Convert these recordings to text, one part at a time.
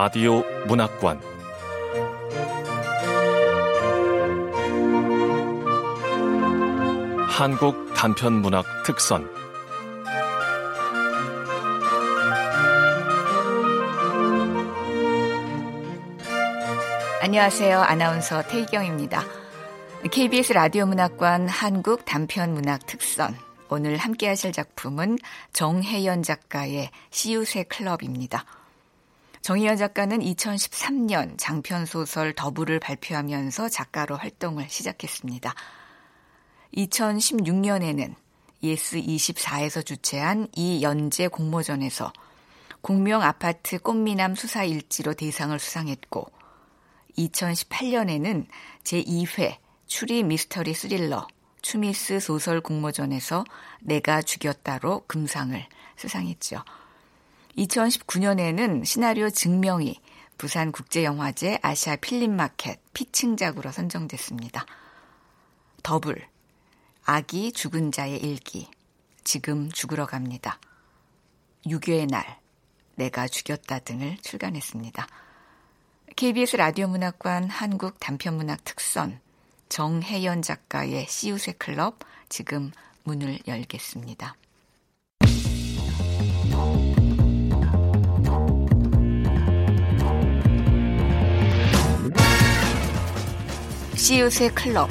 라디오 문학관 한국 단편 문학 특선 안녕하세요. 아나운서 태희경입니다. KBS 라디오 문학관 한국 단편 문학 특선 오늘 함께 하실 작품은 정해연 작가의 시우세 클럽입니다. 정해연 작가는 2013년 장편 소설 더블을 발표하면서 작가로 활동을 시작했습니다. 2016년에는 예스 24에서 주최한 이 연재 공모전에서 봉명 아파트 꽃미남 수사 일지로 대상을 수상했고 2018년에는 제2회 추리 미스터리 스릴러 추미스 소설 공모전에서 내가 죽였다로 금상을 수상했죠. 2019년에는 시나리오 증명이 부산국제영화제 아시아 필름마켓 피칭작으로 선정됐습니다. 더블, 아기 죽은 자의 일기, 지금 죽으러 갑니다. 유교의 날, 내가 죽였다 등을 출간했습니다. KBS 라디오 문학관 한국 단편문학 특선 정혜연 작가의 시우세 클럽 지금 문을 열겠습니다. 시우세 클럽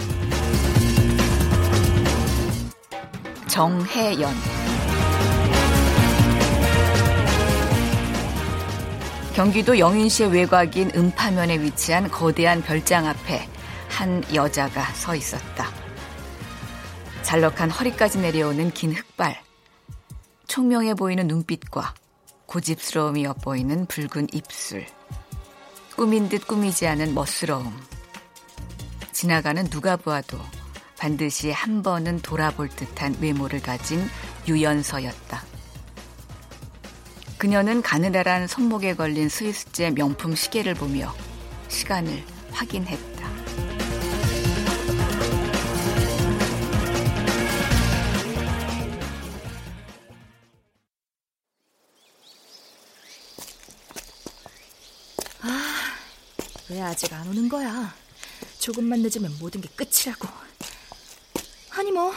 정혜연 경기도 영인시의 외곽인 음파면에 위치한 거대한 별장 앞에 한 여자가 서 있었다. 잘럭한 허리까지 내려오는 긴 흑발, 총명해 보이는 눈빛과 고집스러움이 엿보이는 붉은 입술, 꾸민 듯 꾸미지 않은 멋스러움. 지나가는 누가 보아도 반드시 한 번은 돌아볼 듯한 외모를 가진 유연서였다. 그녀는 가느다란 손목에 걸린 스위스제 명품 시계를 보며 시간을 확인했다. 아, 왜 아직 안 오는 거야? 조금만 늦으면 모든 게 끝이라고. 아니 뭐,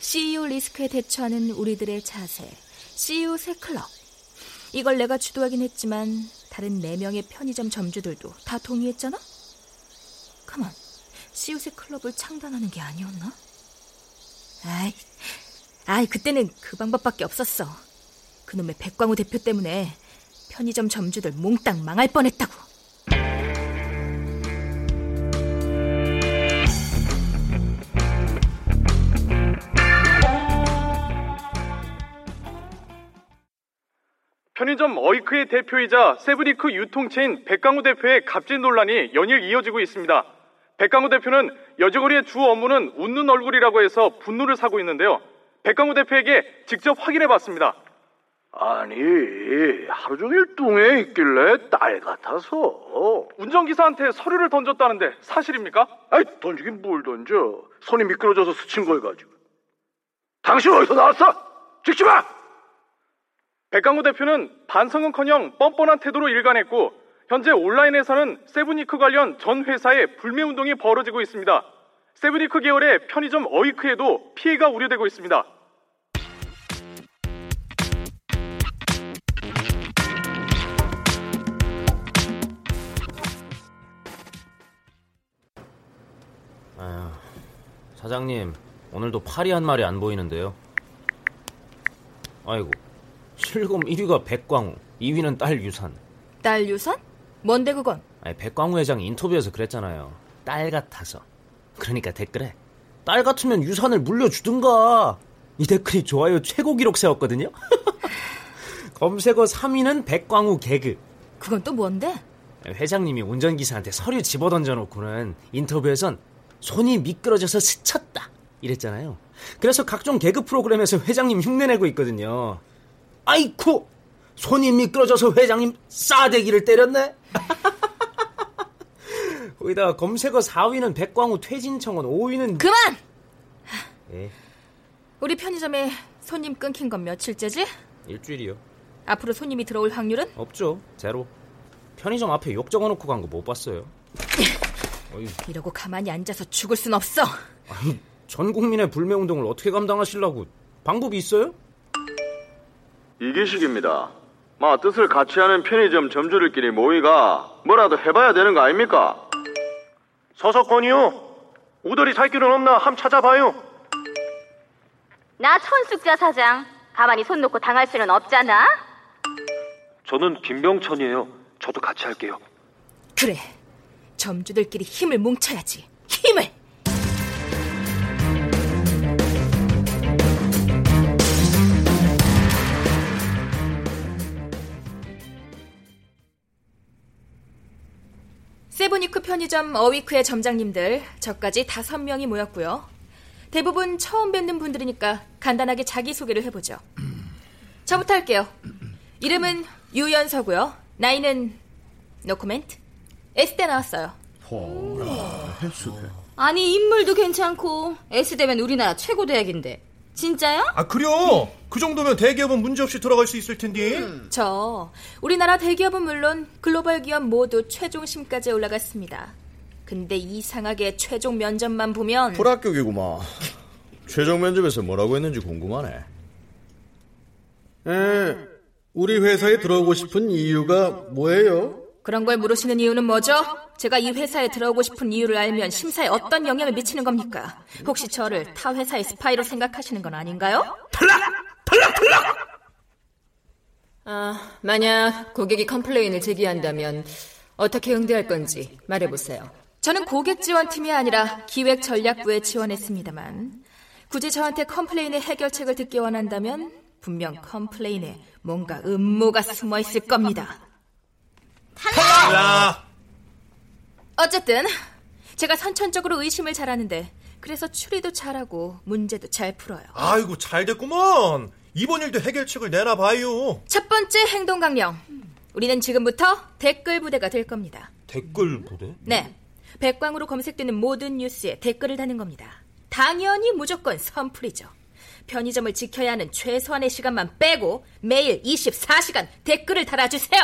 CEO 리스크에 대처하는 우리들의 자세, CEO 새 클럽. 이걸 내가 주도하긴 했지만 다른 4명의 편의점 점주들도 다 동의했잖아? 가만, CEO 새 클럽을 창단하는 게 아니었나? 아이, 아이, 그때는 그 방법밖에 없었어. 그놈의 백광우 대표 때문에 편의점 점주들 몽땅 망할 뻔했다고. 편의점 어이크의 대표이자 세브리크 유통체인 백강우 대표의 갑질 논란이 연일 이어지고 있습니다. 백강우 대표는 여직원의 주 업무는 웃는 얼굴이라고 해서 분노를 사고 있는데요. 백강우 대표에게 직접 확인해 봤습니다. 아니, 하루 종일 뚱해 있길래 딸 같아서. 운전기사한테 서류를 던졌다는데 사실입니까? 아이, 던지긴 뭘 던져. 손이 미끄러져서 스친 걸 가지고. 당신 어디서 나왔어? 찍지 마! 백강우 대표는 반성은커녕 뻔뻔한 태도로 일관했고 현재 온라인에서는 세브니크 관련 전 회사의 불매 운동이 벌어지고 있습니다. 세브니크 계열의 편의점 어이크에도 피해가 우려되고 있습니다. 사장님, 오늘도 파리 한 마리 안 보이는데요. 아이고, 실검 1위가 백광우, 2위는 딸 유산. 딸 유산? 뭔데 그건? 아니, 백광우 회장 인터뷰에서 그랬잖아요. 딸 같아서. 그러니까 댓글에 딸 같으면 유산을 물려주든가. 이 댓글이 좋아요 최고 기록 세웠거든요. 검색어 3위는 백광우 개그. 그건 또 뭔데? 회장님이 운전기사한테 서류 집어던져 놓고는 인터뷰에선 손이 미끄러져서 스쳤다. 이랬잖아요. 그래서 각종 개그 프로그램에서 회장님 흉내내고 있거든요. 아이쿠! 손이 미끄러져서 회장님 싸대기를 때렸네? 거기다가 검색어 4위는 백광우 퇴진청원, 5위는. 그만! 예, 우리 편의점에 손님 끊긴 건 며칠째지? 일주일이요. 앞으로 손님이 들어올 확률은? 없죠. 제로. 편의점 앞에 욕 적어놓고 간 거 못 봤어요? 이러고 가만히 앉아서 죽을 순 없어. 아니, 전 국민의 불매운동을 어떻게 감당하시려고 방법이 있어요? 이기식입니다. 마 뜻을 같이 하는 편의점 점주들끼리 모이가 뭐라도 해봐야 되는 거 아닙니까? 서석권이요. 오더리 살 길은 없나 함 찾아봐요. 나 천숙자 사장. 가만히 손 놓고 당할 수는 없잖아. 저는 김병천이에요. 저도 같이 할게요. 그래. 점주들끼리 힘을 뭉쳐야지. 힘을! 세브니크 편의점 어위크의 점장님들 저까지 다섯 명이 모였고요. 대부분 처음 뵙는 분들이니까 간단하게 자기소개를 해보죠. 저부터 할게요. 이름은 유연서고요. 나이는 no comment. S대 나왔어요. 아니 인물도 괜찮고 S대면 우리나라 최고 대학인데 진짜야? 아 그래요? 그 정도면 대기업은 문제없이 들어갈 수 있을 텐데. 저 우리나라 대기업은 물론 글로벌 기업 모두 최종심까지 올라갔습니다. 근데 이상하게 최종 면접만 보면 불합격이구만. 최종 면접에서 뭐라고 했는지 궁금하네. 에, 우리 회사에 들어오고 싶은 이유가 뭐예요? 그런 걸 물으시는 이유는 뭐죠? 제가 이 회사에 들어오고 싶은 이유를 알면 심사에 어떤 영향을 미치는 겁니까? 혹시 저를 타 회사의 스파이로 생각하시는 건 아닌가요? 아, 만약 고객이 complain을 제기한다면 어떻게 응대할 건지 말해보세요. 저는 고객 지원팀이 아니라 기획 전략부에 지원했습니다만 굳이 저한테 complain의 해결책을 듣기 원한다면 분명 complain에 뭔가 음모가 숨어 있을 겁니다. 탈락! 어쨌든 제가 선천적으로 의심을 잘하는데 그래서 추리도 잘하고 문제도 잘 풀어요. 아이고 잘 됐구먼. 이번 일도 해결책을 내놔봐요. 첫 번째 행동 강령. 우리는 지금부터 댓글 부대가 될 겁니다. 댓글 부대? 네. 백광으로 검색되는 모든 뉴스에 댓글을 다는 겁니다. 당연히 무조건 선풀이죠. 편의점을 지켜야 하는 최소한의 시간만 빼고 매일 24시간 댓글을 달아주세요.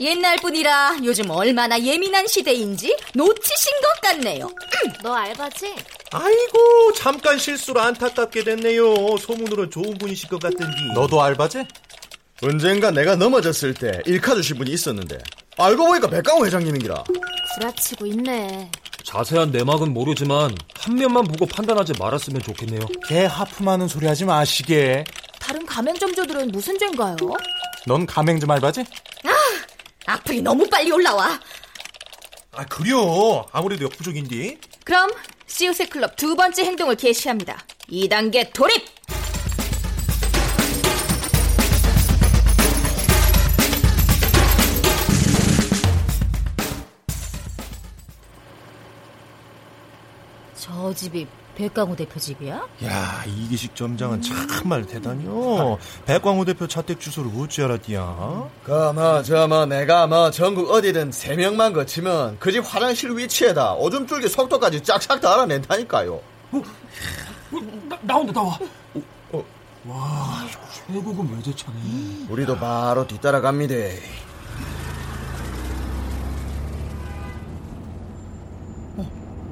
옛날 분이라 요즘 얼마나 예민한 시대인지 놓치신 것 같네요. 너 알바지? 아이고 잠깐 실수로 안타깝게 됐네요. 소문으로 좋은 분이실 것 같던데. 너도 알바지? 언젠가 내가 넘어졌을 때 일카 주신 분이 있었는데 알고 보니까 백강호 회장님이기라. 구라치고 있네. 자세한 내막은 모르지만 한 면만 보고 판단하지 말았으면 좋겠네요. 개 하품하는 소리 하지 마시게. 다른 가맹점주들은 무슨 죄인가요? 넌 가맹점 알바지? 아, 악플이 너무 빨리 올라와. 아 그래요. 아무래도 역부족인데. 그럼 시우세 클럽 두 번째 행동을 개시합니다. 2단계 돌입! 저 집이 백강호 대표 집이야? 야 이기식 점장은 참말 대단요. 백광호 대표 자택 주소를 어찌 알았디야? 그뭐 저뭐 내가 뭐 전국 어디든 세 명만 거치면 그 집 화장실 위치에다 오줌 줄기 속도까지 쫙쫙 다 알아낸다니까요. 나, 나온다 나와. 어, 와 최고급 외제차네. 우리도 바로 뒤따라갑니다.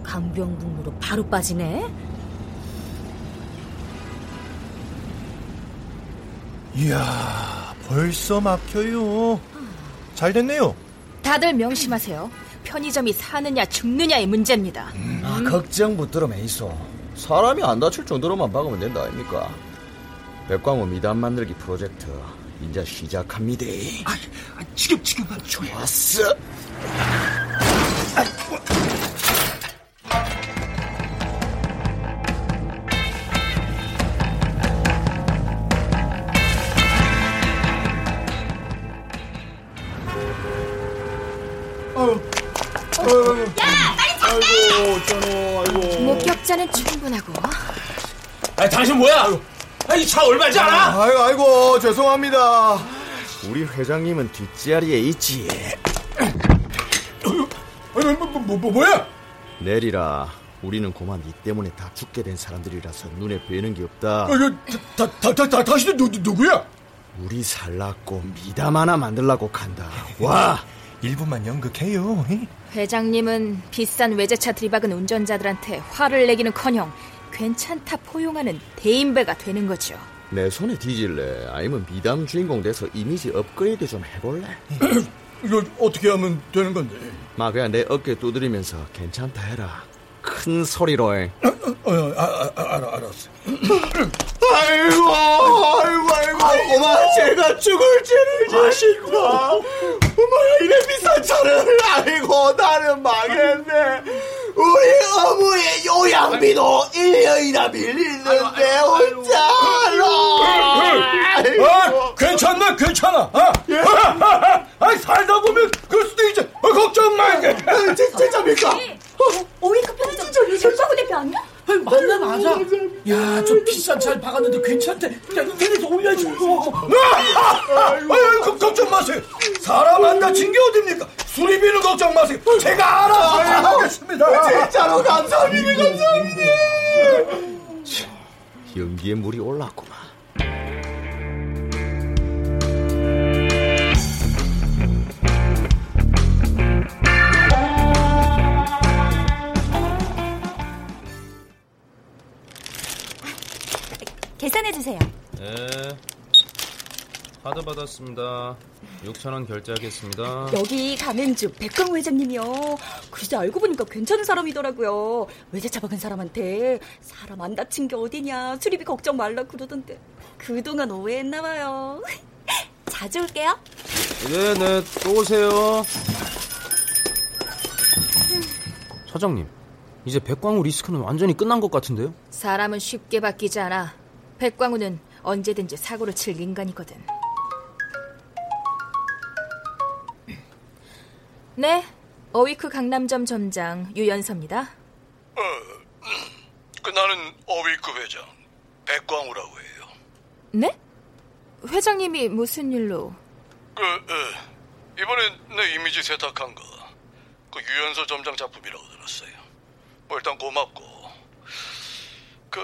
강병북로로 바로 빠지네. 이야 벌써 막혀요. 잘 됐네요. 다들 명심하세요. 편의점이 사느냐 죽느냐의 문제입니다. 아, 걱정 붙들어 메이소. 사람이 안 다칠 정도로만 박으면 된다 아닙니까? 백광호 미담 만들기 프로젝트 이제 시작합니다. 아, 지금 지금 좋았어. 목격자는 충분하고. 아 당신 뭐야? 아, 이차 얼마지 않아? 아이고, 아이고, 죄송합니다. 우리 회장님은 뒷자리에 있지. 뭐, 뭐, 뭐, 뭐야? 내리라. 우리는 고만 니 때문에 다 죽게 된 사람들이라서 눈에 뵈는 게 없다. 다, 다, 다, 다, 당신은 누, 누구야? 우리 살라고 미담 하나 만들라고 간다. 와! 1분만 연극해요. 회장님은 비싼 외제차 들이박은 운전자들한테 화를 내기는커녕 괜찮다 포용하는 대인배가 되는 거죠. 내 손에 뒤질래? 아니면 미담 주인공 돼서 이미지 업그레이드 좀 해볼래? 이거 어떻게 하면 되는 건데? 마 그냥 내 어깨 두드리면서 괜찮다 해라. 큰 소리로 해. 어, 어, 아, 아, 알아, 알았어. 아이고, 아이고, 아이고, 엄마, 제가 죽을 죄를 자신다. 엄마, 이래 비싼 차를, 아이고, 나는 망했네. 우리 어머의 요양비도 1년이나 밀리는데, 혼자로. 아, 괜찮네, 괜찮아. 아, 아, 살다 보면 그럴 수도 있지. 아, 걱정 마, 이제. 진짜입니까? 오이크 편의점 백광우 대표 아니야? 맞나 맞아. 야, 좀 비싼 차를 박았는데 괜찮대. 야, 인터넷에 올려주고. 아유, 걱정 마세요. 사람 안 다친 게 어딥니까? 수리비는 걱정 마세요. 제가 알아서 하겠습니다. 진짜로 감사합니다, 감사합니다. 연기에 물이 올랐구만. 계산해 주세요. 네. 카드 받았습니다. 6천원 결제하겠습니다. 여기 가맹주 백광우 회장님이요. 글쎄 알고 보니까 괜찮은 사람이더라고요. 외제차 박은 사람한테 사람 안 다친 게 어디냐 수리비 걱정 말라 그러던데 그동안 오해했나 봐요. 자주 올게요. 네네 또 오세요. 사장님 이제 백광우 리스크는 완전히 끝난 것 같은데요? 사람은 쉽게 바뀌지 않아. 백광우는 언제든지 사고를 칠 인간이거든. 네, 어위크 강남점 점장 유연서입니다. 어, 그 나는 어위크 회장 백광우라고 해요. 네? 회장님이 무슨 일로? 그 에, 이번에 내 이미지 세탁한 거 그 유연서 점장 작품이라고 들었어요. 뭐 일단 고맙고 그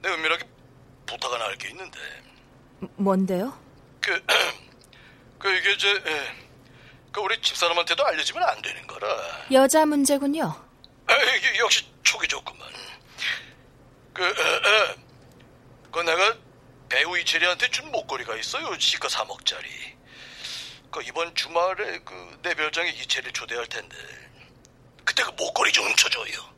내 은밀하게 부탁 하나 할 게 있는데 뭔데요? 그, 그 이게 이제 에, 그 우리 집사람한테도 알려지면 안 되는 거라. 여자 문제군요. 아, 이게 역시 촉이 좋구만. 그, 에, 에, 그 내가 배우 이채리한테 준 목걸이가 있어요. 시가 3억짜리. 그 이번 주말에 그 내 별장에 이채리 초대할 텐데 그때 그 목걸이 좀 훔쳐줘요.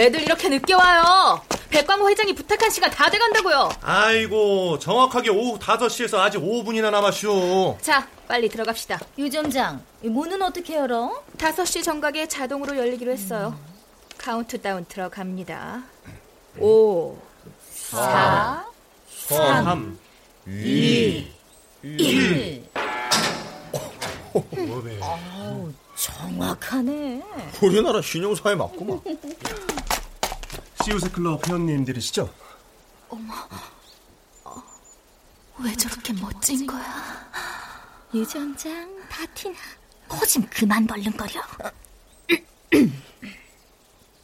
왜들 이렇게 늦게 와요? 백광호 회장이 부탁한 시간 다 돼간다고요. 아이고 정확하게 오후 5시에서 아직 5분이나 남았슈. 자, 빨리 들어갑시다. 유 점장, 문은 어떻게 열어? 5시 정각에 자동으로 열리기로 했어요. 카운트다운 들어갑니다. 5, 4, 3, 2, 1. 아우, 정확하네. 우리나라 신용사에 맞구만. 시우스 클럽 회원님들이시죠? 어머, 어, 왜 저렇게 멋진 거야? 유 점장, 다 티나, 코 좀 그만 벌렁거려.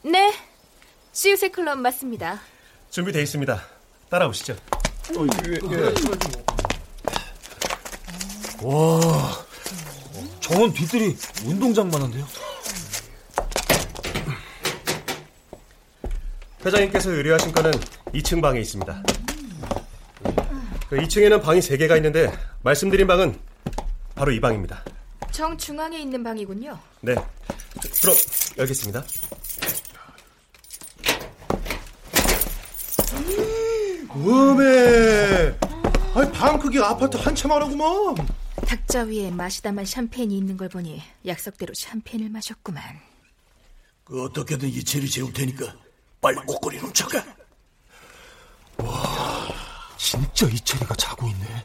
네, 시우세 클럽 맞습니다. 준비돼 있습니다. 따라오시죠. 어, 예, 예. 와, 정원 뒤뜰이 운동장만 한데요? 회장님께서 의뢰하신 건은 2층 방에 있습니다. 2층에는 방이 3개가 있는데 말씀드린 방은 바로 이 방입니다. 정중앙에 있는 방이군요. 네. 그럼 열겠습니다. 웜에 아니 방 크기 아파트 한 채만 하구만. 탁자 위에 마시다만 샴페인이 있는 걸 보니 약속대로 샴페인을 마셨구만. 그 어떻게든 이채리 재울 테니까 빨리 옷걸이 훔쳐가. 와, 진짜 이철이가 자고 있네.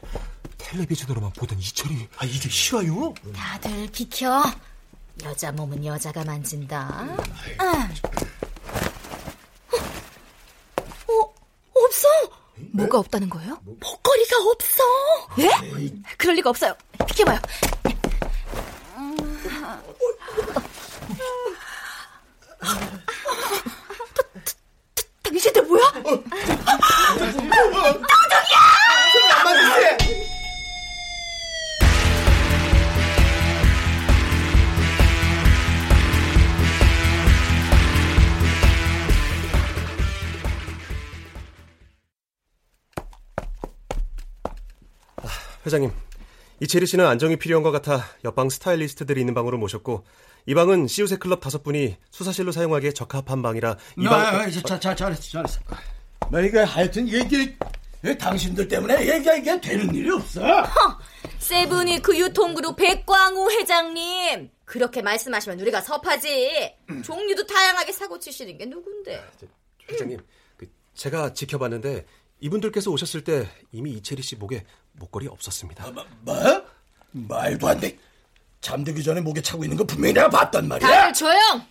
텔레비전으로만 보던 이철이. 아, 이게 실화요? 다들 비켜. 여자 몸은 여자가 만진다. 아. 뭐가 없다는 거예요? 목걸이가 없어. 예? 그럴 리가 없어요. 비켜봐요. 당신들 뭐야? 도둑이야! 회장님, 이채리 씨는 안정이 필요한 것 같아 옆방 스타일리스트들이 있는 방으로 모셨고 이 방은 시우세 클럽 다섯 분이 수사실로 사용하기에 적합한 방이라 이 방. 아, 자, 자, 잘했어, 잘했어. 나 이게 하여튼 이게, 이게 당신들 때문에 이게, 이게 되는 일이 없어. 허, 세븐위크 유통그룹 백광우 회장님. 그렇게 말씀하시면 우리가 섭하지. 종류도 다양하게 사고 치시는 게 누군데? 회장님, 그 제가 지켜봤는데 이분들께서 오셨을 때 이미 이채리 씨 목에 목걸이 없었습니다. 뭐? 뭐? 말도 안 돼. 잠들기 전에 목에 차고 있는 거 분명히 내가 봤단 말이야. 다들 조용!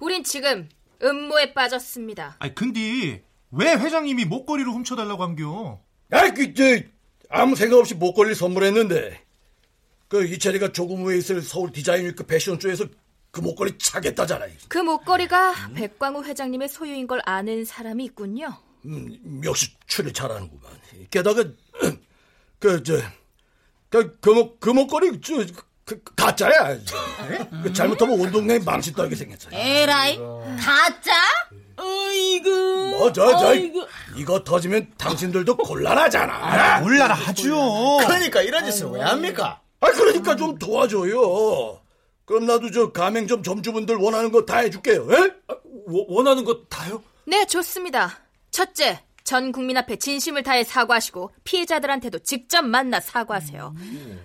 우린 지금 음모에 빠졌습니다. 아니 근데 왜 회장님이 목걸이를 훔쳐달라고 한겨? 아, 그, 저, 아무 생각 없이 목걸이를 선물했는데 그 이철이가 조금 후에 있을 서울 디자인 위크 패션쇼에서 그 목걸이 차겠다잖아. 그 목걸이가 백광우 회장님의 소유인 걸 아는 사람이 있군요. 음, 역시 추리 잘하는구만. 게다가 그 저 그, 그, 목, 그 목걸이 저, 그, 가짜야. 그 잘못하면 온 동네에 망신 떨게 생겼어. 에라이, 가짜? 어이구. 뭐, 저, 저, 어이구. 이거 터지면 당신들도 곤란하잖아. 곤란하죠. 그러니까 이런 짓을 왜 합니까? 아, 그러니까 좀 도와줘요. 그럼 나도 저 가맹점 점주분들 원하는 거 다 해줄게요. 에? 원하는 거 다요? 네, 좋습니다. 첫째, 전 국민 앞에 진심을 다해 사과하시고 피해자들한테도 직접 만나 사과하세요.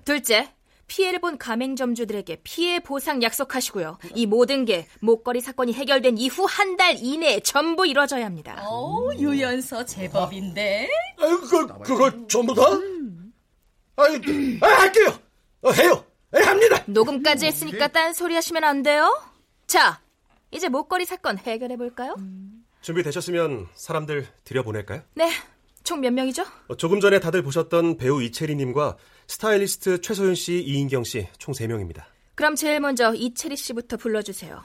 둘째, 피해를 본 가맹점주들에게 피해 보상 약속하시고요. 이 모든 게 목걸이 사건이 해결된 이후 한 달 이내에 전부 이루어져야 합니다. 오, 유연서 제법인데. 아, 그, 그걸 전부 다? 아이, 아, 할게요. 어, 해요. 에, 합니다. 녹음까지 했으니까 딴 소리 하시면 안 돼요. 자, 이제 목걸이 사건 해결해 볼까요? 준비되셨으면 사람들 들여보낼까요? 네, 총 몇 명이죠? 어, 조금 전에 다들 보셨던 배우 이채리 님과 스타일리스트 최소연 씨, 이인경 씨 총 3명입니다. 그럼 제일 먼저 이채리 씨부터 불러주세요.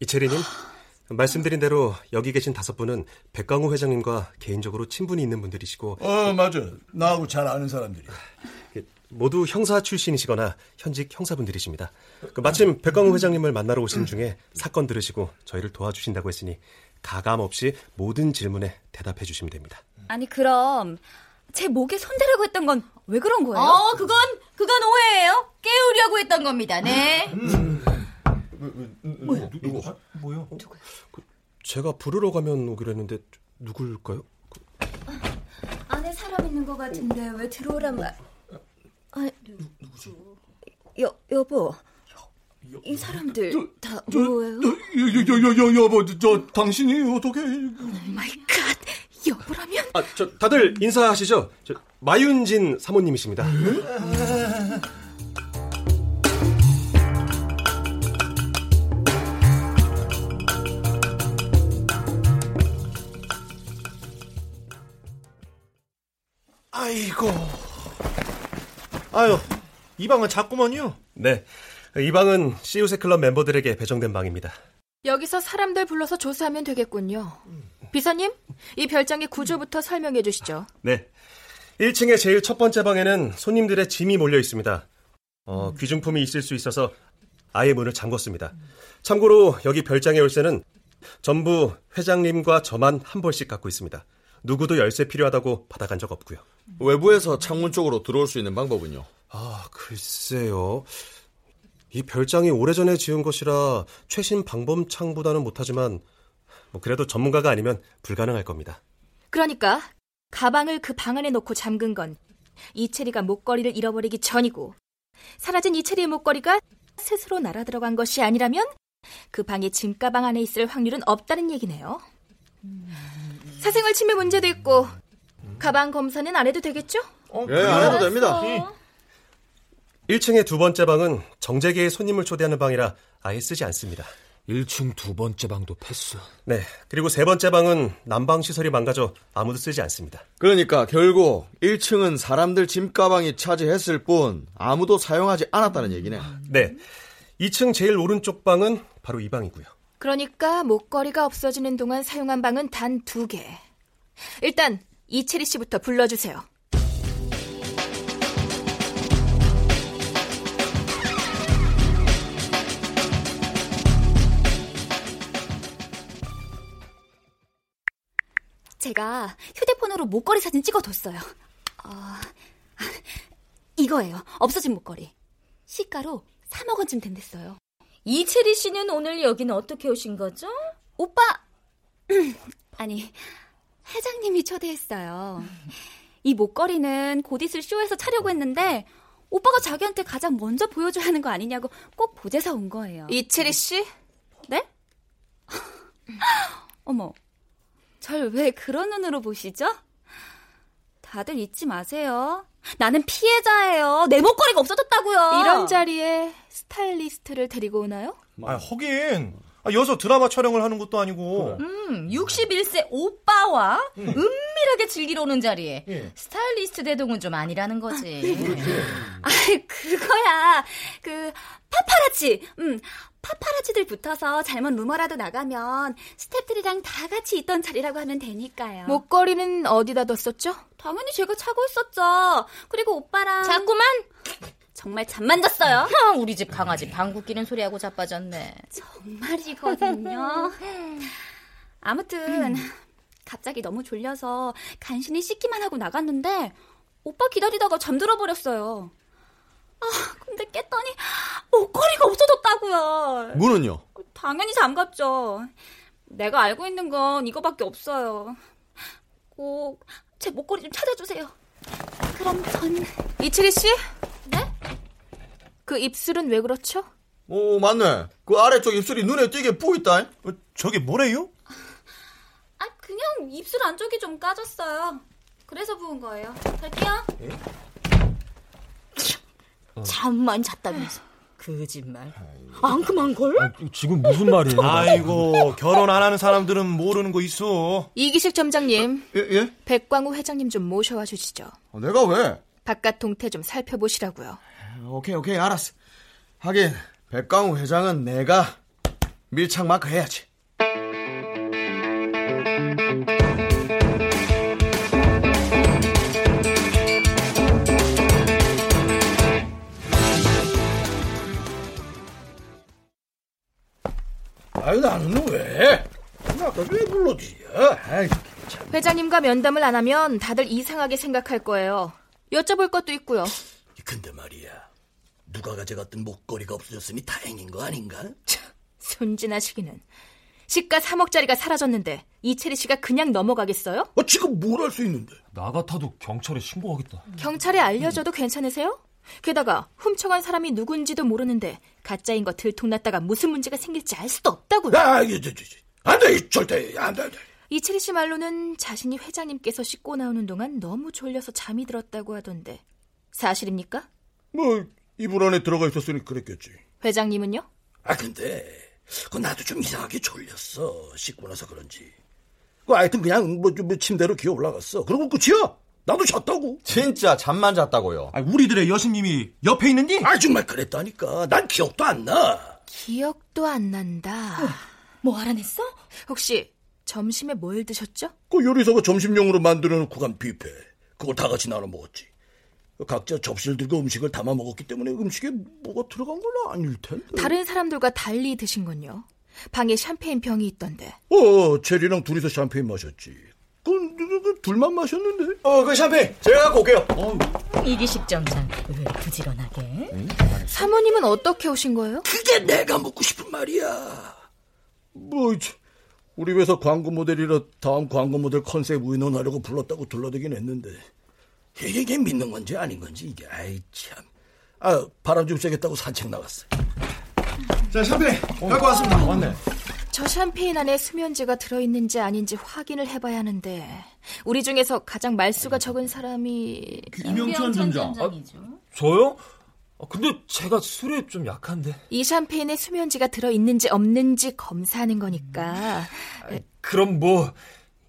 이채리님, 말씀드린 대로 여기 계신 다섯 분은 백강우 회장님과 개인적으로 친분이 있는 분들이시고 어, 맞아. 나하고 잘 아는 사람들이. 모두 형사 출신이시거나 현직 형사분들이십니다. 그 마침 백광우 회장님을 만나러 오신 중에 사건 들으시고 저희를 도와주신다고 했으니 가감 없이 모든 질문에 대답해 주시면 됩니다. 아니 그럼 제 목에 손대라고 했던 건 왜 그런 거예요? 어, 그건 그건 오해예요. 깨우려고 했던 겁니다. 네. 뭐야? 누구? 뭐요? 제가 부르러 가면 오기로 했는데 누굴까요? 안에 사람 있는 것 같은데 왜 들어오란 말? 아, 여 여보. 이 사람들 다 뭐예요? 여, 여, 여, 여, 여보, 저, 당신이 어떻게. my God, 여보라면? 아, 저 다들 인사하시죠. 저, 마윤진 사모님이십니다. 아 이고. 아유, 이 방은 작구먼요. 네. 이 방은 시우세 클럽 멤버들에게 배정된 방입니다. 여기서 사람들 불러서 조사하면 되겠군요. 비서님, 이 별장의 구조부터 설명해 주시죠. 네. 1층의 제일 첫 번째 방에는 손님들의 짐이 몰려 있습니다. 어, 귀중품이 있을 수 있어서 아예 문을 잠궜습니다. 참고로 여기 별장의 열쇠는 전부 회장님과 저만 한 벌씩 갖고 있습니다. 누구도 열쇠 필요하다고 받아간 적 없고요. 외부에서 창문 쪽으로 들어올 수 있는 방법은요? 아, 글쎄요. 이 별장이 오래전에 지은 것이라 최신 방범창보다는 못하지만 뭐 그래도 전문가가 아니면 불가능할 겁니다. 그러니까 가방을 그 방 안에 놓고 잠근 건 이채리가 목걸이를 잃어버리기 전이고 사라진 이채리의 목걸이가 스스로 날아 들어간 것이 아니라면 그 방의 짐가방 안에 있을 확률은 없다는 얘기네요. 사생활 침해 문제도 있고 가방 검사는 안 해도 되겠죠? 예, 안 해도 됩니다. 1층의 두 번째 방은 정재계의 손님을 초대하는 방이라 아예 쓰지 않습니다. 1층 두 번째 방도 패스. 네. 그리고 세 번째 방은 난방 시설이 망가져 아무도 쓰지 않습니다. 그러니까 결국 1층은 사람들 짐 가방이 차지했을 뿐 아무도 사용하지 않았다는 얘기네. 네. 2층 제일 오른쪽 방은 바로 이 방이고요. 그러니까 목걸이가 없어지는 동안 사용한 방은 단 두 개. 일단 이채리 씨부터 불러주세요. 제가 휴대폰으로 목걸이 사진 찍어뒀어요. 어, 이거예요. 없어진 목걸이. 시가로 3억 원쯤 된댔어요. 이채리 씨는 오늘 여기는 어떻게 오신 거죠? 오빠! 아니, 회장님이 초대했어요. 이 목걸이는 곧 있을 쇼에서 차려고 했는데 오빠가 자기한테 가장 먼저 보여줘야 하는 거 아니냐고 꼭 보재서 온 거예요. 이채리 씨? 네? 어머, 절 왜 그런 눈으로 보시죠? 다들 잊지 마세요. 나는 피해자예요. 내 목걸이가 없어졌다고요. 이런 자리에 스타일리스트를 데리고 오나요? 아, 하긴. 아, 여기서 드라마 촬영을 하는 것도 아니고. 음, 61세 오빠와 음. 은밀하게 즐기러 오는 자리에 예. 스타일리스트 대동은 좀 아니라는 거지. 아, 그거야. 그 파파라치. 음, 파파라치들 붙어서 잘못 루머라도 나가면 스탭들이랑 다 같이 있던 자리라고 하면 되니까요. 목걸이는 어디다 뒀었죠? 당연히 제가 차고 있었죠. 그리고 오빠랑 자꾸만 정말 잠만 잤어요. 우리 집 강아지 방구 끼는 소리하고 자빠졌네. 정말이거든요. 아무튼 갑자기 너무 졸려서 간신히 씻기만 하고 나갔는데 오빠 기다리다가 잠들어 버렸어요. 아, 근데 깼더니 목걸이가 없어졌다고요. 문은요? 당연히 잠갔죠. 내가 알고 있는 건 이거밖에 없어요. 꼭 제 목걸이 좀 찾아주세요. 그럼 전 이채리 씨? 네? 그 입술은 왜 그렇죠? 오 맞네. 그 아래쪽 입술이 눈에 띄게 부있다. 어, 저게 뭐래요? 아 그냥 입술 안쪽이 좀 까졌어요. 그래서 부은 거예요. 갈게요. 잠만 잤다면서. 거짓말. 앙큼한 걸? 아, 지금 무슨 말이에요? 아이고 결혼 안 하는 사람들은 모르는 거 있어. 이기식 점장님. 예, 예? 백광우 회장님 좀 모셔와 주시죠. 어, 내가 왜? 바깥 동태 좀 살펴보시라고요. 오케이 오케이 알았어. 하긴 백광우 회장은 내가 밀착 마크 해야지. 아유 나는 왜? 아까 왜 불렀지? 아이, 회장님과 면담을 안 하면 다들 이상하게 생각할 거예요. 여쭤볼 것도 있고요. 근데 말이야, 누가 가져갔던 목걸이가 없어졌으니 다행인 거 아닌가? 참, 순진하시기는. 시가 3억짜리가 사라졌는데 이채리 씨가 그냥 넘어가겠어요? 어, 지금 뭘 할 수 있는데? 나 같아도 경찰에 신고하겠다. 경찰에 알려줘도 음. 괜찮으세요? 게다가 훔쳐간 사람이 누군지도 모르는데 가짜인 거 들통났다가 무슨 문제가 생길지 알 수도 없다고요. 아, 이게 안 돼, 절대 안 돼, 안 돼. 이채리 씨 말로는 자신이 회장님께서 씻고 나오는 동안 너무 졸려서 잠이 들었다고 하던데 사실입니까? 뭐 이불 안에 들어가 있었으니 그랬겠지. 회장님은요? 아 근데 그 나도 좀 이상하게 졸렸어. 씻고 나서 그런지. 그 하여튼 그냥 뭐, 뭐 침대로 기어 올라갔어. 그러고 끝이야. 나도 잤다고. 진짜 잠만 잤다고요. 아, 우리들의 여신님이 옆에 있는디? 아 정말 그랬다니까. 난 기억도 안 나. 기억도 안 난다. 어, 뭐 알아냈어? 혹시 점심에 뭘 드셨죠? 그 요리사가 점심용으로 만들어놓은 구간 뷔페. 그걸 다 같이 나눠 먹었지. 각자 접시를 들고 음식을 담아 먹었기 때문에 음식에 뭐가 들어간 건 아닐 텐데. 다른 사람들과 달리 드신 건요. 방에 샴페인 병이 있던데. 어, 체리랑 둘이서 샴페인 마셨지. 둘만 마셨는데. 어, 그 샴페인 제가 갖고 올게요. 어. 이기식 점장 왜 부지런하게? 응? 사모님은 어떻게 오신 거예요? 그게 내가 묻고 싶은 말이야. 뭐 우리 회사 광고 모델이라 다음 광고 모델 컨셉 의논하려고 불렀다고 둘러대긴 했는데 이게, 이게 믿는 건지 아닌 건지 이게 아이 참. 아 바람 좀 쐬겠다고 산책 나갔어. 자 샴페인 갖고 왔습니다. 왔네. 저 샴페인 안에 수면제가 들어있는지 아닌지 확인을 해봐야 하는데 우리 중에서 가장 말수가 적은 사람이 김영천 점장. 아, 저요? 아, 근데 제가 술에 좀 약한데. 이 샴페인에 수면제가 들어있는지 없는지 검사하는 거니까 그럼 뭐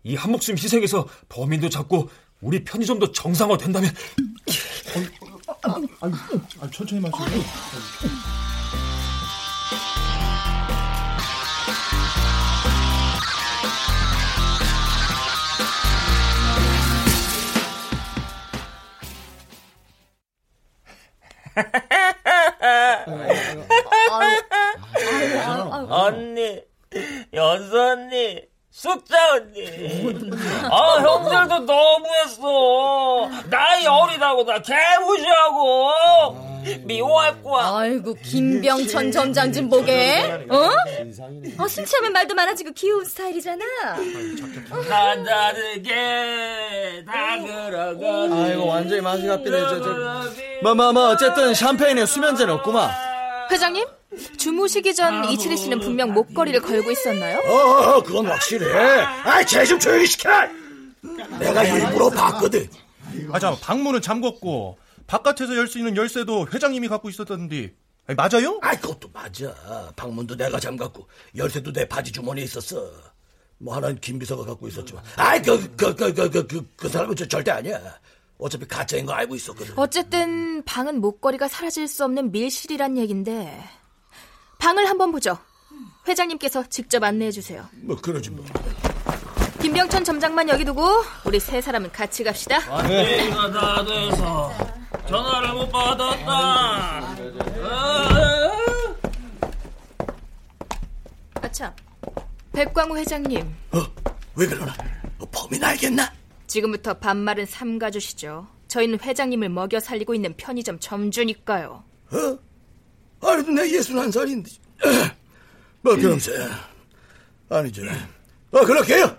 이 한 목숨 희생해서 범인도 잡고 우리 편의점도 정상화 된다면 아, 천천히 마시고. 언니, 연수 언니, 숙자 언니. 아, 형들도 너무했어. 나이 어리다고 나 개무시하고. 미워할 거야. 아이고, 김병천 점장 좀 보게. 어? 어, 술 취하면 말도 많아지고 귀여운 스타일이잖아. 난 다르게 다 그러고. 아이고 완전히 맛이 갚이네 저, 저. 뭐 뭐 뭐 어쨌든 샴페인에 수면제는 없구만 회장님 주무시기 전 이치리 씨는 분명 목걸이를 걸고 있었나요? 어, 그건 확실해. 아이, 쟤좀 조용히 시켜. 내가 일부러 봤거든. 아, 잠 방문은 잠궜고 바깥에서 열 수 있는 열쇠도 회장님이 갖고 있었던데 아니, 맞아요? 아이, 그것도 맞아. 방문도 내가 잠갔고, 열쇠도 내 바지 주머니에 있었어. 뭐 하나는 김 비서가 갖고 있었지만. 아이, 그, 그, 그, 그, 그, 그, 그 사람은 저 절대 아니야. 어차피 가짜인 거 알고 있었거든. 어쨌든 방은 목걸이가 사라질 수 없는 밀실이란 얘긴데 방을 한번 보죠. 회장님께서 직접 안내해 주세요. 뭐, 그러지 뭐. 김병천 점장만 여기 두고 우리 세 사람은 같이 갑시다. 안내가 다 돼서 전화를 못 받았다. 아참, 백광우 회장님. 왜 그러나? 뭐 범인 알겠나? 지금부터 반말은 삼가주시죠. 저희는 회장님을 먹여 살리고 있는 편의점 점주니까요. 어? 아니, 내 예순 한 살인데. 뭐, 그럼세. 아니죠. 어, 그렇게요.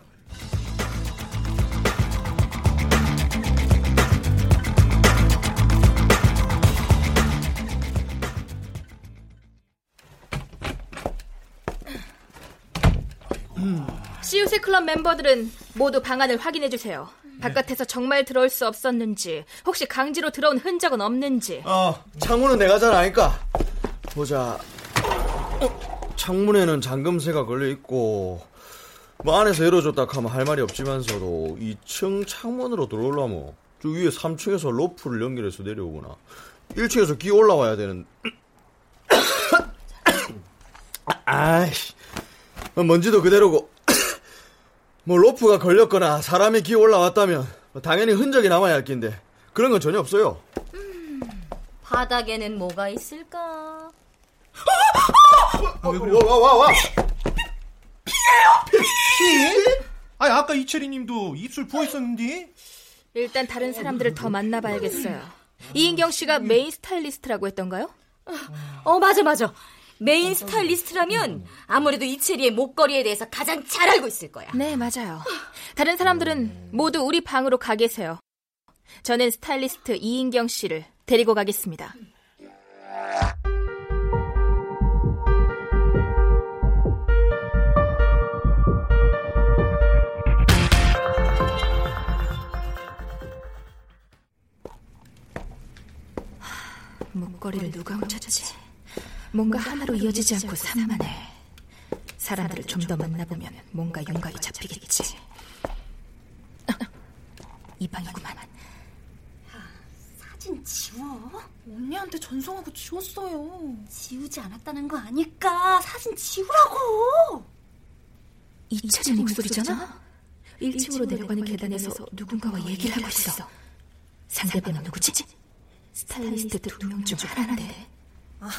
CUC 클럽 멤버들은 모두 방안을 확인해 주세요. 바깥에서 정말 들어올 수 없었는지, 혹시 강제로 들어온 흔적은 없는지. 어 창문은 내가 잘 아니까 보자. 어, 창문에는 잠금쇠가 걸려 있고 뭐 안에서 열어줬다 하면 할 말이 없지만서도 2층 창문으로 들어오려면 저 위에 3층에서 로프를 연결해서 내려오거나 1층에서 기어 올라와야 되는 아이씨. 먼지도 그대로고 뭐 로프가 걸렸거나 사람이 기어 올라왔다면 당연히 흔적이 남아야 할 낀데 그런 건 전혀 없어요 바닥에는 뭐가 있을까? 와, 와, 와. 피? 아니, 아까 이채리 님도 입술 부어 있었는데? 일단 다른 사람들을 더 만나봐야겠어요. 이인경 씨가 메인 스타일리스트라고 했던가요? 어, 맞아, 맞아. 메인 스타일리스트라면 아무래도 이채리의 목걸이에 대해서 가장 잘 알고 있을 거야. 네, 맞아요. 다른 사람들은 모두 우리 방으로 가 계세요. 저는 스타일리스트 이인경 씨를 데리고 가겠습니다. 목걸이를 누가 훔쳤지? 뭔가 하나로 이어지지 않고 산만해. 사람들을 좀 더 만나보면 뭔가 윤곽이 잡히겠지. 이 방이구만. 사진 지워. 언니한테 전송하고 지웠어요. 지우지 않았다는 거 아니까 사진 지우라고. 이철의 목소리잖아? 1층으로 내려가는 계단에서 누군가와 얘기를 하고 있어. 상대방은 누구지? 스타일리스트 두 명 중 하나인데. 아,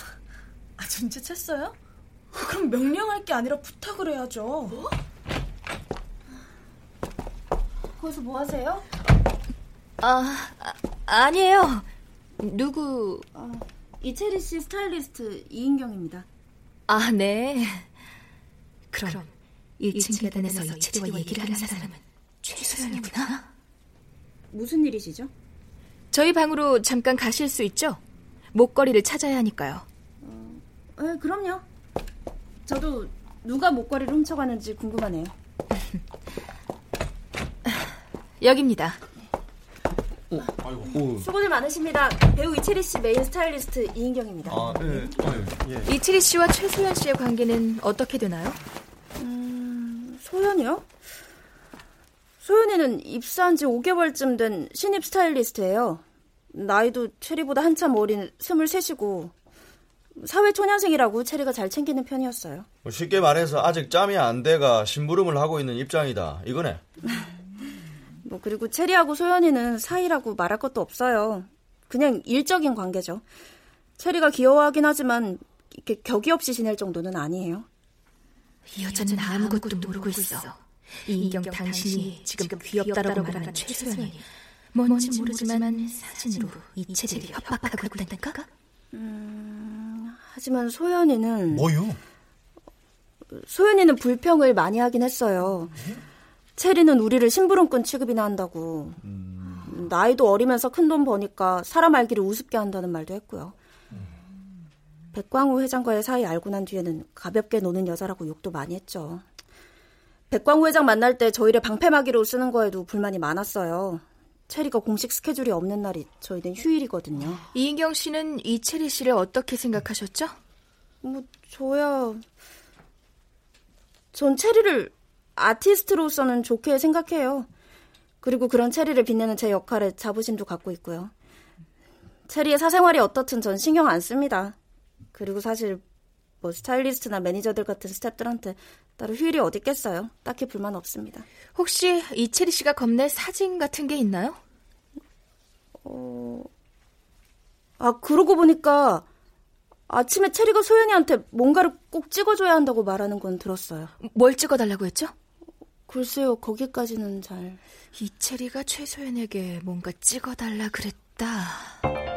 아 눈치챘어요? 그럼 명령할 게 아니라 부탁을 해야죠. 뭐? 거기서 뭐 하세요? 아, 아 아니에요. 누구? 아, 이채리 씨 스타일리스트 이인경입니다. 아, 네. 그럼 1층 계단에서 이채리와 얘기를 하는 사람은 최소연이구나. 무슨 일이시죠? 저희 방으로 잠깐 가실 수 있죠? 목걸이를 찾아야 하니까요. 어, 네, 그럼요. 저도 누가 목걸이를 훔쳐가는지 궁금하네요. 여기입니다. 수고들 많으십니다. 배우 이채리 씨 메인 스타일리스트 이인경입니다. 아, 네. 예. 이채리 씨와 최소연 씨의 관계는 어떻게 되나요? 음, 소연이요? 소연이는 입사한 지 5개월쯤 된 신입 스타일리스트예요. 나이도 체리보다 한참 어린 23이고 사회 초년생이라고 체리가 잘 챙기는 편이었어요. 뭐 쉽게 말해서 아직 짬이 안 돼가 심부름을 하고 있는 입장이다. 이거네. 뭐 그리고 체리하고 소연이는 사이라고 말할 것도 없어요. 그냥 일적인 관계죠. 체리가 귀여워하긴 하지만 이렇게 격이 없이 지낼 정도는 아니에요. 이 여자는 아무것도 모르고 있어. 이인경 당신이 지금 귀엽다라고 말하는 최소연이 뭔지 모르지만 사진으로 이채리를 협박하고 있다니까? 음, 하지만 소연이는 뭐요? 소연이는 불평을 많이 하긴 했어요. 체리는 우리를 심부름꾼 취급이나 한다고. 나이도 어리면서 큰 돈 버니까 사람 알기를 우습게 한다는 말도 했고요. 백광우 회장과의 사이 알고 난 뒤에는 가볍게 노는 여자라고 욕도 많이 했죠. 백광우 회장 만날 때 저희를 방패막이로 쓰는 거에도 불만이 많았어요. 체리가 공식 스케줄이 없는 날이 저희는 휴일이거든요. 이인경 씨는 이채리 씨를 어떻게 생각하셨죠? 뭐 저야 전 체리를 아티스트로서는 좋게 생각해요. 그리고 그런 체리를 빛내는 제 역할에 자부심도 갖고 있고요. 체리의 사생활이 어떻든 전 신경 안 씁니다. 그리고 사실 뭐 스타일리스트나 매니저들 같은 스태프들한테 따로 휴일이 어디 있겠어요. 딱히 불만 없습니다. 혹시 이채리 씨가 겁낼 사진 같은 게 있나요? 어... 아, 그러고 보니까 아침에 체리가 소연이한테 뭔가를 꼭 찍어줘야 한다고 말하는 건 들었어요. 뭘 찍어달라고 했죠? 글쎄요, 거기까지는 잘. 이채리가 최소연에게 뭔가 찍어달라 그랬다.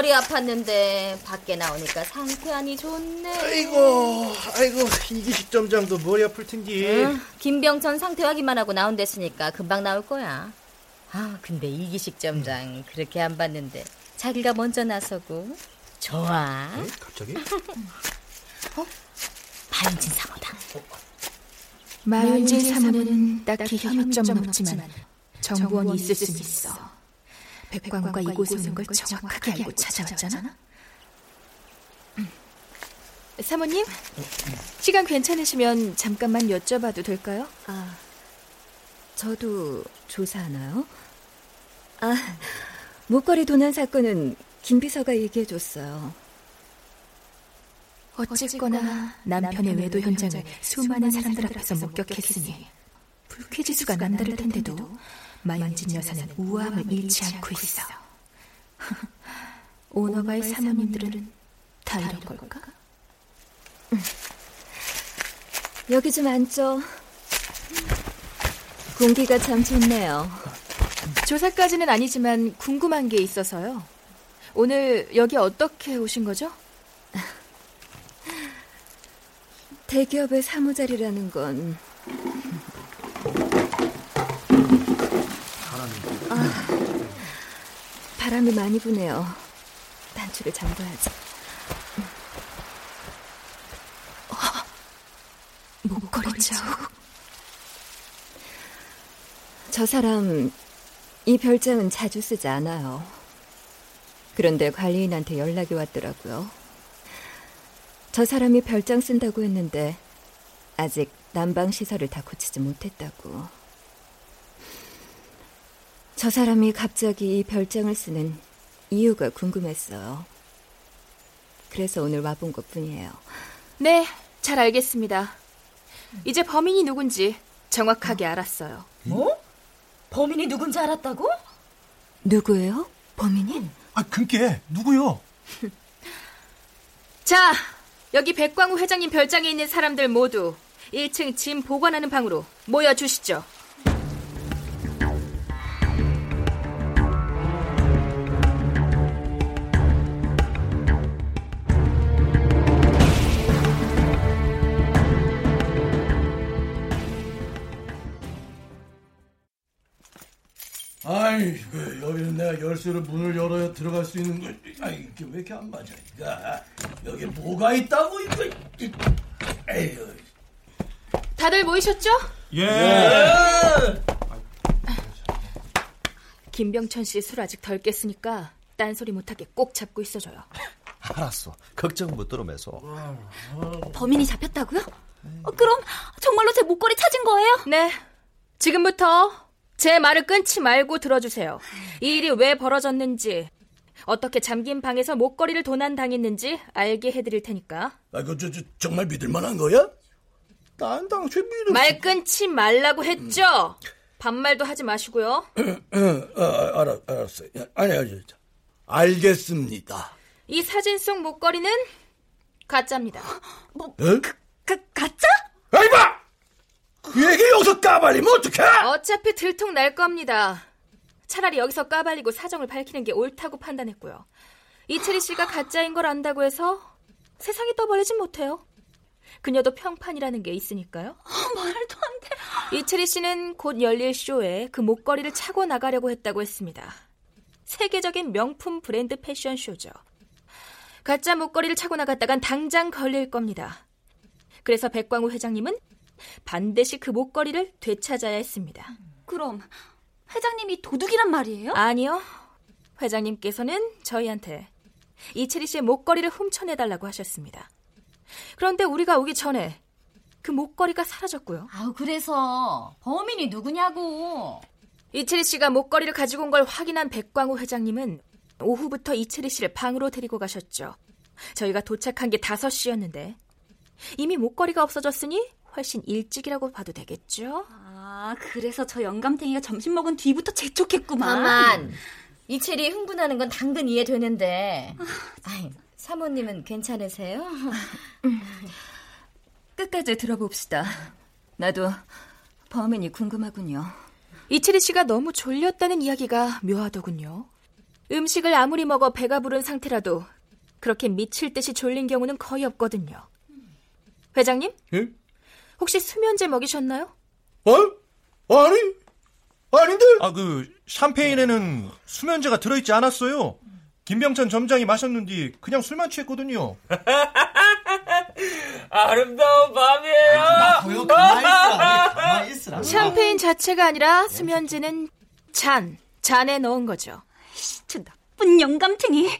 머리 아팠는데 밖에 나오니까 상쾌하니 좋네. 아이고, 아이고 이기식 점장도 머리 아플 텐디. 응, 김병천 상태화기만 하고 나온댔으니까 금방 나올 거야. 아, 근데 이기식 점장 그렇게 안 봤는데 자기가 먼저 나서고 좋아. 에? 갑자기? 어? 마윤진 사모다. 마윤진 사모는 딱히 혐의점은 없지만 정보원이 있을 수 있어. 백광우가 이곳에 오는 걸 정확하게 알고 찾아왔잖아. 음. 사모님, 시간 괜찮으시면 잠깐만 여쭤봐도 될까요? 아, 저도 조사하나요? 아, 목걸이 도난 사건은 김 비서가 얘기해줬어요. 어쨌거나 남편의 외도 현장을 수많은 사람들 앞에서 목격했으니 불쾌지수가 남다를 텐데도 마연진 여사는 우아함을 잃지 않고 있어. 오너가의 사모님들은 다 이런 걸까? 여기 좀 앉죠. 공기가 참 좋네요. 조사까지는 아니지만 궁금한 게 있어서요. 오늘 여기 어떻게 오신 거죠? 대기업의 사무자리라는 건 아, 바람이 많이 부네요. 단추를 잠궈야지. 어, 목걸이 자국. 저 사람 이 별장은 자주 쓰지 않아요. 그런데 관리인한테 연락이 왔더라고요. 저 사람이 별장 쓴다고 했는데 아직 난방 시설을 다 고치지 못했다고. 저 사람이 갑자기 이 별장을 쓰는 이유가 궁금했어요. 그래서 오늘 와본 것 뿐이에요. 네, 잘 알겠습니다. 이제 범인이 누군지 정확하게 알았어요. 뭐? 범인이 누군지 알았다고? 누구예요? 범인이? 아, 그게 누구요? 자, 여기 백광우 회장님 별장에 있는 사람들 모두 1층 짐 보관하는 방으로 모여 주시죠. 아이, 그, 여기는 내가 열쇠로 문을 열어야 들어갈 수 있는 걸. 아이, 이게 왜 이렇게 안 맞아, 이거. 여기 뭐가 있다고, 이거. 에휴. 다들 모이셨죠? 예. 김병천 씨 술 아직 덜 깼으니까 딴소리 못하게 꼭 잡고 있어줘요. 알았어. 걱정 못 들어매서. 범인이 잡혔다고요? 어, 그럼 정말로 제 목걸이 찾은 거예요? 네. 지금부터 제 말을 끊지 말고 들어주세요. 이 일이 왜 벌어졌는지, 어떻게 잠긴 방에서 목걸이를 도난당했는지 알게 해드릴 테니까. 아, 그, 저, 저, 정말 믿을 만한 거야? 난 당최 믿을 말 끊지 말라고 했죠? 반말도 하지 마시고요. 어, 어, 알아, 알았어요. 아니, 아니, 알겠습니다. 이 사진 속 목걸이는 가짜입니다. 뭐, 어? 가, 가짜? 아이 봐! 그 얘기 여기서 까발리면 어떡해? 어차피 들통 날 겁니다. 차라리 여기서 까발리고 사정을 밝히는 게 옳다고 판단했고요. 이채리 씨가 가짜인 걸 안다고 해서 세상이 떠벌리진 못해요. 그녀도 평판이라는 게 있으니까요. 어, 말도 안 돼. 이채리 씨는 곧 열릴 쇼에 그 목걸이를 차고 나가려고 했다고 했습니다. 세계적인 명품 브랜드 패션 쇼죠. 가짜 목걸이를 차고 나갔다간 당장 걸릴 겁니다. 그래서 백광우 회장님은 반드시 그 목걸이를 되찾아야 했습니다. 그럼 회장님이 도둑이란 말이에요? 아니요. 회장님께서는 저희한테 이채리 씨의 목걸이를 훔쳐내달라고 하셨습니다. 그런데 우리가 오기 전에 그 목걸이가 사라졌고요. 아, 그래서 범인이 누구냐고. 이채리 씨가 목걸이를 가지고 온 걸 확인한 백광우 회장님은 오후부터 이채리 씨를 방으로 데리고 가셨죠. 저희가 도착한 게 5시였는데 이미 목걸이가 없어졌으니 훨씬 일찍이라고 봐도 되겠죠? 아, 그래서 저 영감탱이가 점심 먹은 뒤부터 재촉했구만. 가만. 이채리 흥분하는 건 당근 이해되는데. 아이, 사모님은 괜찮으세요? 끝까지 들어봅시다. 나도 범인이 궁금하군요. 이채리 씨가 너무 졸렸다는 이야기가 묘하더군요. 음식을 아무리 먹어 배가 부른 상태라도 그렇게 미칠 듯이 졸린 경우는 거의 없거든요. 회장님? 예? 혹시 수면제 먹이셨나요? 어? 아니? 아닌데? 아, 그, 샴페인에는 수면제가 들어있지 않았어요. 김병찬 점장이 마셨는데 그냥 술만 취했거든요. 아름다운 밤이에요. 샴페인 자체가 아니라 수면제는 잔, 잔에 넣은 거죠. 저 나쁜 영감탱이.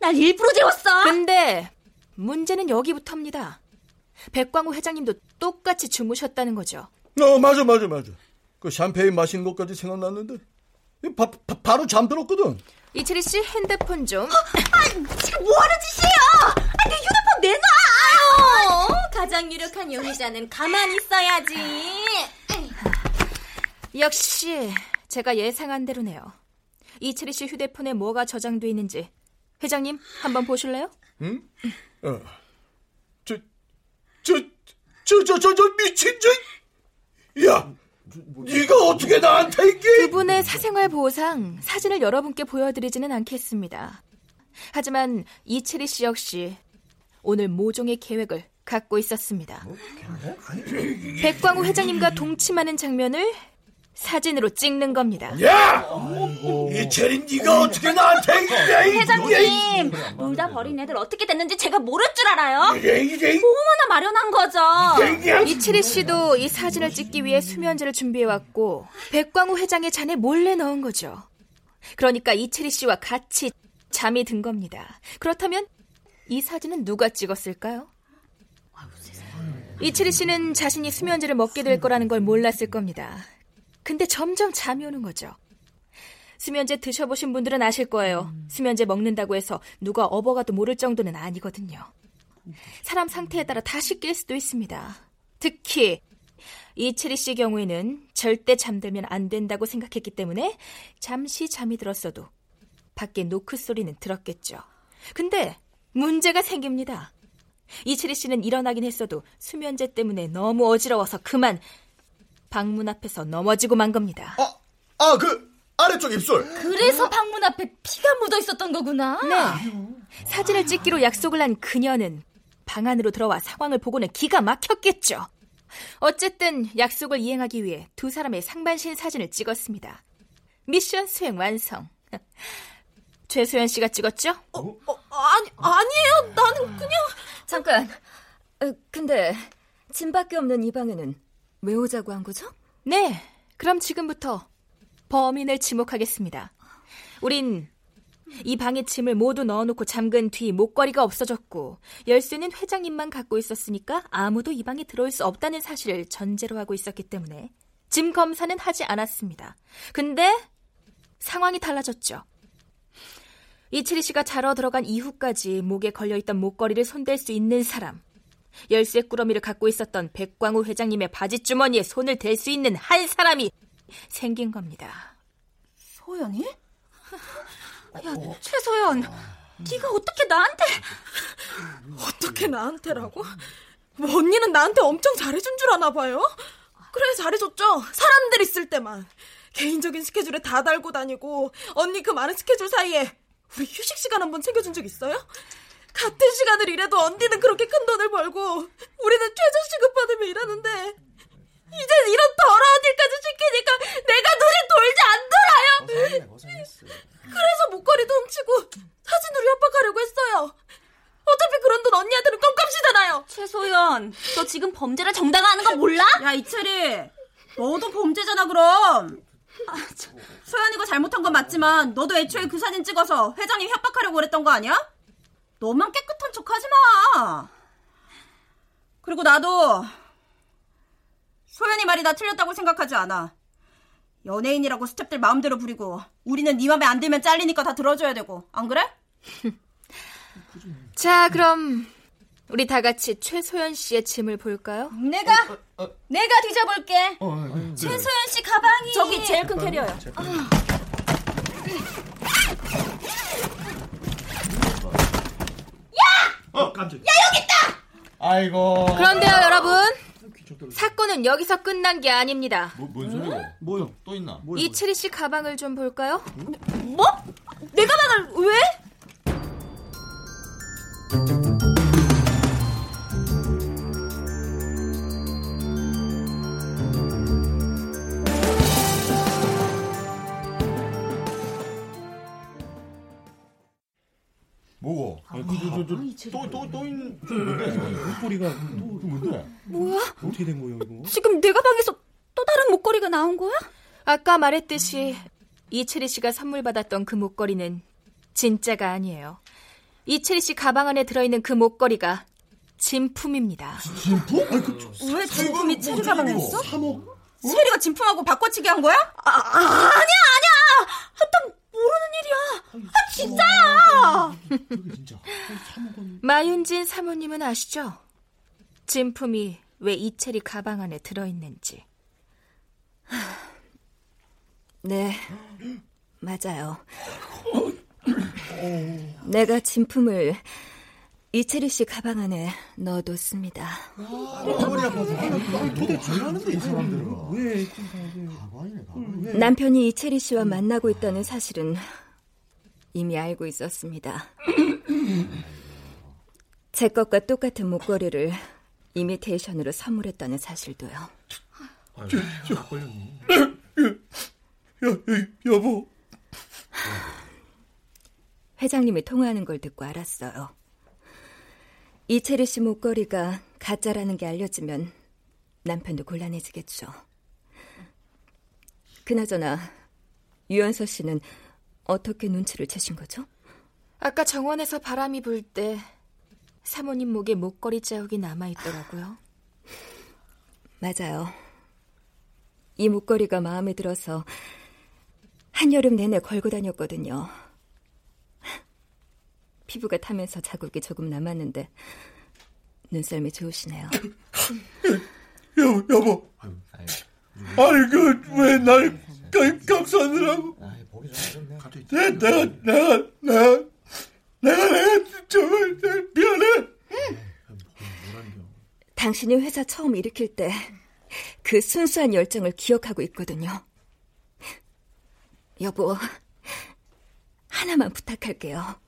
날 일부러 재웠어. 근데 문제는 여기부터입니다. 백광우 회장님도 똑같이 주무셨다는 거죠. 어, 맞아, 맞아, 맞아. 그 샴페인 마신 것까지 생각났는데. 바, 바, 바로 잠들었거든. 이채리 씨 핸드폰 좀. 아, 지금 뭐하는 짓이에요? 아, 내 휴대폰 내놔! 어, 가장 유력한 용의자는 가만히 있어야지. 역시 제가 예상한 대로네요. 이채리 씨 휴대폰에 뭐가 저장돼 있는지 회장님 한번 보실래요? 응? 어. 저, 저, 저, 저, 저, 저 미친 저. 야, 네가 어떻게 나한테 이게? 그분의 사생활 보호상 사진을 여러분께 보여드리지는 않겠습니다. 하지만 이채리 씨 역시 오늘 모종의 계획을 갖고 있었습니다. 백광우 회장님과 동침하는 장면을 사진으로 찍는 겁니다. 야! 이채린 네가 어떻게 나한테 이게? 회장님, 놀다 버린 애들 어떻게 됐는지 제가 모를 줄 알아요? 이게, 이게. 보호마나 마련한 거죠. 이채리 씨도 이 사진을 찍기 위해 수면제를 준비해왔고 백광우 회장의 잔에 몰래 넣은 거죠. 그러니까 이채리 씨와 같이 잠이 든 겁니다. 그렇다면 이 사진은 누가 찍었을까요? 이채리 씨는 자신이 수면제를 먹게 될 거라는 걸 몰랐을 겁니다. 근데 점점 잠이 오는 거죠. 수면제 드셔보신 분들은 아실 거예요. 수면제 먹는다고 해서 누가 업어가도 모를 정도는 아니거든요. 사람 상태에 따라 다시 깰 수도 있습니다. 특히 이채리 씨 경우에는 절대 잠들면 안 된다고 생각했기 때문에 잠시 잠이 들었어도 밖에 노크 소리는 들었겠죠. 근데 문제가 생깁니다. 이채리 씨는 일어나긴 했어도 수면제 때문에 너무 어지러워서 그만 방문 앞에서 넘어지고 만 겁니다. 아, 아, 그 아래쪽 입술. 그래서 방문 앞에 피가 묻어 있었던 거구나. 네. 사진을 찍기로 약속을 한 그녀는 방 안으로 들어와 상황을 보고는 기가 막혔겠죠. 어쨌든 약속을 이행하기 위해 두 사람의 상반신 사진을 찍었습니다. 미션 수행 완성. 최소연 씨가 찍었죠? 어, 어, 아니, 아니에요. 나는 그냥. 잠깐. 어, 근데, 짐밖에 없는 이 방에는 왜 오자고 한 거죠? 네. 그럼 지금부터 범인을 지목하겠습니다. 우린 이 방에 짐을 모두 넣어놓고 잠근 뒤 목걸이가 없어졌고 열쇠는 회장님만 갖고 있었으니까 아무도 이 방에 들어올 수 없다는 사실을 전제로 하고 있었기 때문에 짐 검사는 하지 않았습니다. 근데 상황이 달라졌죠. 이치리 씨가 자러 들어간 이후까지 목에 걸려있던 목걸이를 손댈 수 있는 사람. 열쇠 꾸러미를 갖고 있었던 백광우 회장님의 바지 주머니에 손을 댈 수 있는 한 사람이 생긴 겁니다. 소연이? 야, 최소연, 네가 어떻게 나한테... 어떻게 나한테라고? 뭐 언니는 나한테 엄청 잘해준 줄 아나 봐요? 그래, 잘해줬죠. 사람들 있을 때만. 개인적인 스케줄에 다 달고 다니고 언니 그 많은 스케줄 사이에 우리 휴식 시간 한번 챙겨준 적 있어요? 같은 시간을 일해도 언니는 그렇게 큰 돈을 벌고 우리는 최저 시급 받으며 일하는데 이젠 이런 더러운 일까지 시키니까 내가 눈이 돌지 안 돌아요. 그래서 목걸이도 훔치고 사진으로 협박하려고 했어요. 어차피 그런 돈 언니한테는 껌값이잖아요. 최소연, 너 지금 범죄를 정당화하는 거 몰라? 야 이철이, 너도 범죄잖아 그럼. 아, 소연이가 잘못한 건 맞지만 너도 애초에 그 사진 찍어서 회장님 협박하려고 그랬던 거 아니야? 너만 깨끗한 척 하지 마. 그리고 나도 소연이 말이 다 틀렸다고 생각하지 않아. 연예인이라고 스탭들 마음대로 부리고 우리는 네 맘에 안 들면 잘리니까 다 들어줘야 되고 안 그래? 자 그럼 우리 다 같이 최소연 씨의 짐을 볼까요? 내가 어, 어, 어. 내가 뒤져볼게. 어, 네. 최소연 씨 가방이 저기 제일 큰 캐리어요. 아. 야! 어, 깜짝. 야 여기 있다. 아이고. 그런데요 여러분. 사건은 여기서 끝난 게 아닙니다. 뭐, 뭔 소리야? 뭐요? 또 있나? 이채리 씨 가방을 좀 볼까요? 뭐? 내 가방을 왜? 뭐고? 아, 그, 저, 저, 저, 또, 또, 또 있는, 저, 뭔데? 목걸이가, 또, 그 뭔데? 뭐야? 어떻게 된 거예요, 이거? 지금 내 가방에서 또 다른 목걸이가 나온 거야? 아까 말했듯이, 이채리 씨가 선물 받았던 그 목걸이는 진짜가 아니에요. 이채리 씨 가방 안에 들어있는 그 목걸이가 진품입니다. 진품? 아니, 그, 왜 진품이 체리 가방에 있어? 체리가 진품하고 바꿔치기 한 거야? 아, 아 아니야, 아니야! 일이야. 아, 진짜야. 마윤진 사모님은 아시죠? 진품이 왜 이채리 가방 안에 들어있는지. 네, 맞아요. 내가 진품을 이채리 씨 가방 안에 넣어뒀습니다. 머리 아파서 도대체 왜 하는데 이 사람들은 왜 가방이네 가방 남편이 이채리 씨와 만나고 있다는 사실은 이미 알고 있었습니다. 제 것과 똑같은 목걸이를 이미테이션으로 선물했다는 사실도요. 저, 저, 여, 여보. 회장님이 통화하는 걸 듣고 알았어요. 이채리 씨 목걸이가 가짜라는 게 알려지면 남편도 곤란해지겠죠. 그나저나 유연서 씨는 어떻게 눈치를 채신 거죠? 아까 정원에서 바람이 불 때 사모님 목에 목걸이 자국이 남아 있더라고요. 맞아요. 이 목걸이가 마음에 들어서 한여름 내내 걸고 다녔거든요. 피부가 타면서 자국이 조금 남았는데 눈썰미 좋으시네요. 여, 여보. 아니 그왜 날 감싸느라고? 내, 내가 내가 내가 내가 내가 정말 미안해. 당신이 회사 처음 일으킬 때 그 순수한 열정을 기억하고 있거든요. 여보, 하나만 부탁할게요.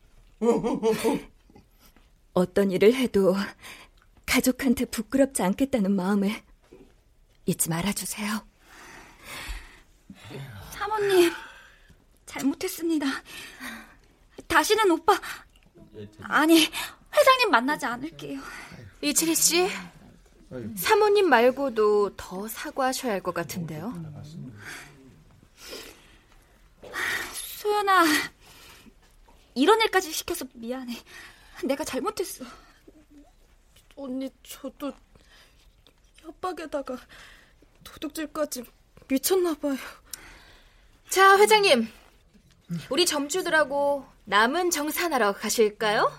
어떤 일을 해도 가족한테 부끄럽지 않겠다는 마음을 잊지 말아주세요. 사모님, 잘못했습니다. 다시는 오빠 아니 회장님 만나지 않을게요. 이칠희 씨, 사모님 말고도 더 사과하셔야 할 것 같은데요. 소연아, 이런 일까지 시켜서 미안해. 내가 잘못했어. 언니, 저도 협박에다가 도둑질까지 미쳤나 봐요. 자, 회장님. 우리 점주들하고 남은 정산하러 가실까요?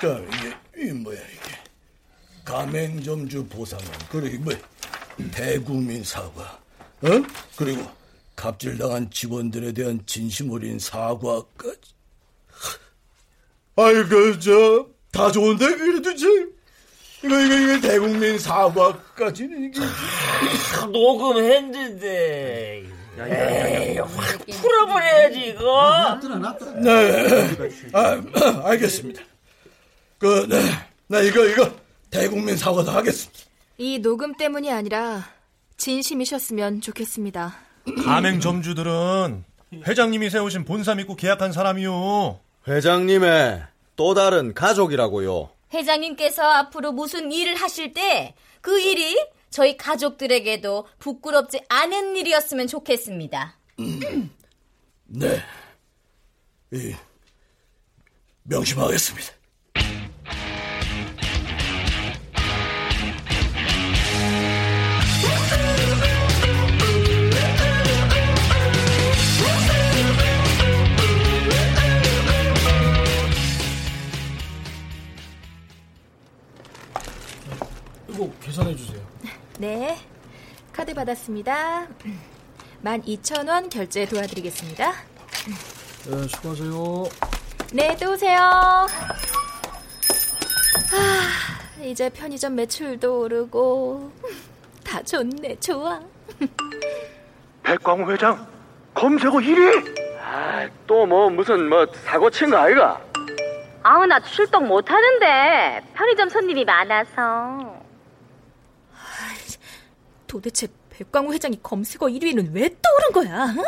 그 이게 이 뭐야 이게. 가맹점주 보상은 그리고 뭐 대국민 사과 어? 그리고 갑질당한 직원들에 대한 진심 어린 사과까지. 아이고 저다 좋은데? 이래도 저 이거 이거 이거 대국민 사과까지는 이게. 녹음 했는데. 에이, 확 풀어버려야지 이거. 네. 아, 알겠습니다. 그 네, 나 이거 이거 대국민 사과도 하겠습니다 이 녹음 때문이 아니라 진심이셨으면 좋겠습니다. 가맹 점주들은 회장님이 세우신 본사 믿고 계약한 사람이요. 회장님의 또 다른 가족이라고요. 회장님께서 앞으로 무슨 일을 하실 때 그 일이 저희 가족들에게도 부끄럽지 않은 일이었으면 좋겠습니다. 네 이, 명심하겠습니다 이거 계산해 주세요. 네. 카드 받았습니다. 12,000원 결제 도와드리겠습니다. 네, 수고하세요. 네, 또 오세요. 아, 이제 편의점 매출도 오르고 다 좋네, 좋아. 백광우 회장 검색어 1위. 아, 또 뭐 무슨 뭐 사고 친 거 아이가? 아우 나 출동 못 하는데 편의점 손님이 많아서 도대체 백광우 회장이 검색어 1위는 왜 떠오른 거야? 어?